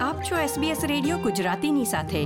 આપ છો SBS radio ગુજરાતીની સાથે.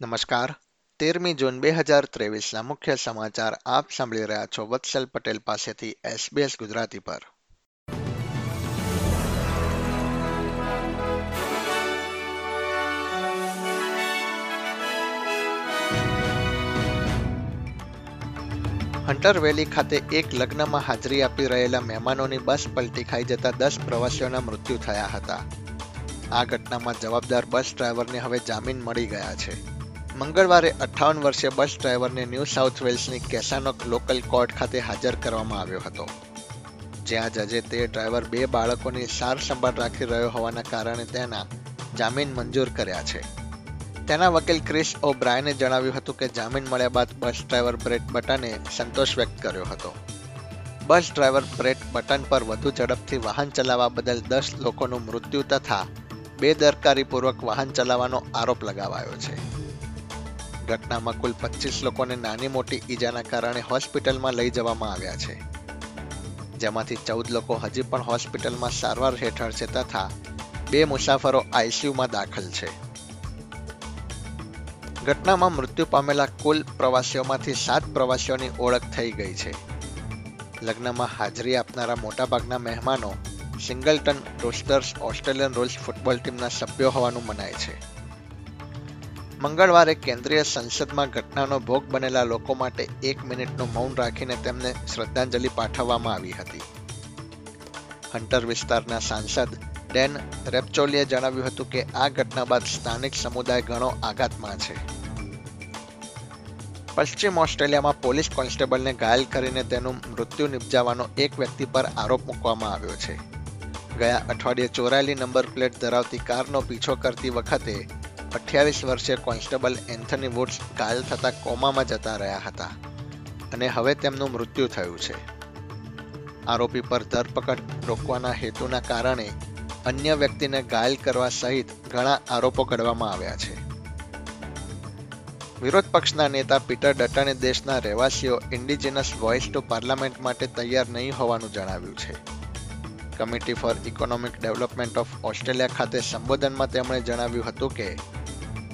નમસ્કાર. તેરમી જૂન બે હજાર ત્રેવીસના મુખ્ય સમાચાર આપ સાંભળી રહ્યા છો વત્સલ પટેલ પાસેથી SBS ગુજરાતી પર. હન્ટર વેલી ખાતે એક લગ્નમાં હાજરી આપી રહેલા મહેમાનોની બસ પલટી ખાઈ જતા દસ પ્રવાસીઓના મૃત્યુ થયા હતા. આ ઘટનામાં જવાબદાર બસ ડ્રાઈવરને હવે જામીન મળી ગયા છે. મંગળવારે અઠ્ઠાવન વર્ષીય બસ ડ્રાઈવરને ન્યૂ સાઉથ વેલ્સની કેસાનોક લોકલ કોર્ટ ખાતે હાજર કરવામાં આવ્યો હતો. જ્યાં જજે તે ડ્રાઈવર બે બાળકોની સાર સંભાળ રાખી રહ્યો હોવાના કારણે તેના જામીન મંજૂર કર્યા છે. તેના વકીલ ક્રિસ ઓ બ્રાયને જણાવ્યું હતું કે જામીન મળ્યા બાદ બસ ડ્રાઈવર બ્રેટ બટને સંતોષ વ્યક્ત કર્યો હતો. બસ ડ્રાઈવર બ્રેટ બટન પર વધુ ઝડપથી વાહન ચલાવવા બદલ દસ લોકોનું મૃત્યુ તથા બેદરકારીપૂર્વક વાહન ચલાવવાનો આરોપ લગાવાયો છે. ઘટનામાં કુલ પચીસ લોકોને નાની મોટી ઈજાના કારણે હોસ્પિટલમાં લઈ જવામાં આવ્યા છે. જેમાંથી ચૌદ લોકો હજી પણ હોસ્પિટલમાં સારવાર હેઠળ છે તથા બે મુસાફરો આઈસીયુમાં દાખલ છે. ઘટનામાં મૃત્યુ પામેલા કુલ પ્રવાસીઓમાંથી સાત પ્રવાસીઓની ઓળખ થઈ ગઈ છે. લગ્નમાં હાજરી આપનારા મોટાભાગના મહેમાનો Singleton Roosters Australian rules football ટીમના સભ્યો હોવાનું મનાય છે. મંગળવારે કેન્દ્રીય સંસદમાં ઘટનાનો ભોગ બનેલા લોકો માટે એક મિનિટનું મૌન રાખીને તેમને શ્રદ્ધાંજલિ પાઠવવામાં આવી હતી. હન્ટર વિસ્તારના સાંસદ ડેન રેપચોલીએ જણાવ્યું હતું કે આ ઘટના બાદ સ્થાનિક સમુદાય ઘણો આઘાતમાં છે. પશ્ચિમ ઓસ્ટ્રેલિયામાં પોલીસ કોન્સ્ટેબલને ઘાયલ કરીને તેનું મૃત્યુ નિપજાવવાનો એક વ્યક્તિ પર આરોપ મૂકવામાં આવ્યો છે. ગયા અઠવાડિયે ચોરાયેલી નંબર પ્લેટ ધરાવતી કારનો પીછો કરતી વખતે અઠ્યાવીસ વર્ષીય કોન્સ્ટેબલ એન્થની વુડ્સ ઘાયલ થતા કોમામાં જતા રહ્યા હતા અને હવે તેમનું મૃત્યુ થયું છે. આરોપી પર ધરપકડ રોકવાના હેતુના કારણે અન્ય વ્યક્તિને ઘાયલ કરવા સહિત ઘણા આરોપો ઘડવામાં આવ્યા છે. વિરોધ પક્ષના નેતા પીટર ડટને દેશના રહેવાસીઓ ઇન્ડિજિનસ વોઇસ ટુ પાર્લામેન્ટ માટે તૈયાર નહીં હોવાનું જણાવ્યું છે. Committee for economic development of Australia ખાતે સંબોધનમાં તેમણે જણાવ્યું હતું કે,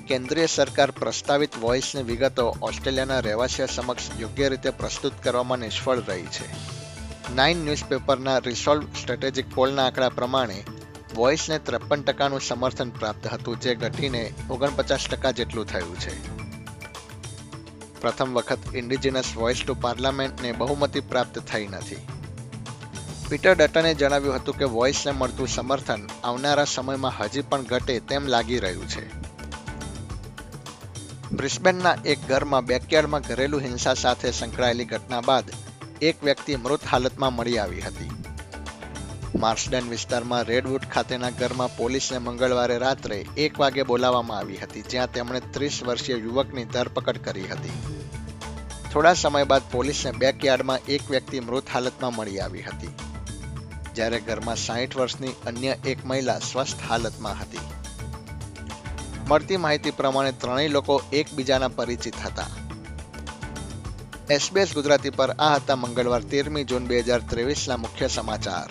કેન્દ્રીય સરકાર પ્રસ્તાવિત વોઇસની વિગતો ઓસ્ટ્રેલિયાના રહેવાસીઓ સમક્ષ યોગ્ય રીતે પ્રસ્તુત કરવામાં નિષ્ફળ રહી છે. નાઇન ન્યૂઝપેપરના રિસોલ્વ સ્ટ્રેટેજિક પોલના આંકડા પ્રમાણે, વોઇસને ત્રેપન ટકાનું સમર્થન પ્રાપ્ત હતું, જે ઘટીને ઓગણપચાસ ટકા જેટલું થયું છે. પ્રથમ વખત ઇન્ડિજિનસ વોઇસ ટુ પાર્લામેન્ટને બહુમતી પ્રાપ્ત થઈ નથી. પીટર ડટને જણાવ્યું હતું કે વોઇસને મળતું સમર્થન આવનારા સમયમાં હજી પણ ઘટે તેમ લાગી રહ્યું છે. બ્રિસ્બેનના એક ઘરમાં બેકયાર્ડમાં ઘરેલું હિંસા સાથે સંકળાયેલી ઘટના બાદ એક વ્યક્તિ મૃત હાલતમાં મળી આવી હતી. માર્સડન વિસ્તારમાં રેડવુડ ખાતેના ઘરમાં પોલીસને મંગળવારે રાત્રે એક વાગે બોલાવવામાં આવી હતી, જ્યાં તેમણે ત્રીસ વર્ષીય યુવકની ધરપકડ કરી હતી. થોડા સમય બાદ પોલીસને બેકયાર્ડમાં એક વ્યક્તિ મૃત હાલતમાં મળી આવી હતી. જ્યારે ઘરમાં સાહીઠ વર્ષની અન્ય એક મહિલા સ્વસ્થ હાલતમાં હતી. મળતી માહિતી પ્રમાણે ત્રણેય લોકો એકબીજાના પરિચિત હતા. એસબીએસ ગુજરાતી પર આ હતા મંગળવાર તેરમી જૂન બે હજાર ત્રેવીસના મુખ્ય સમાચાર.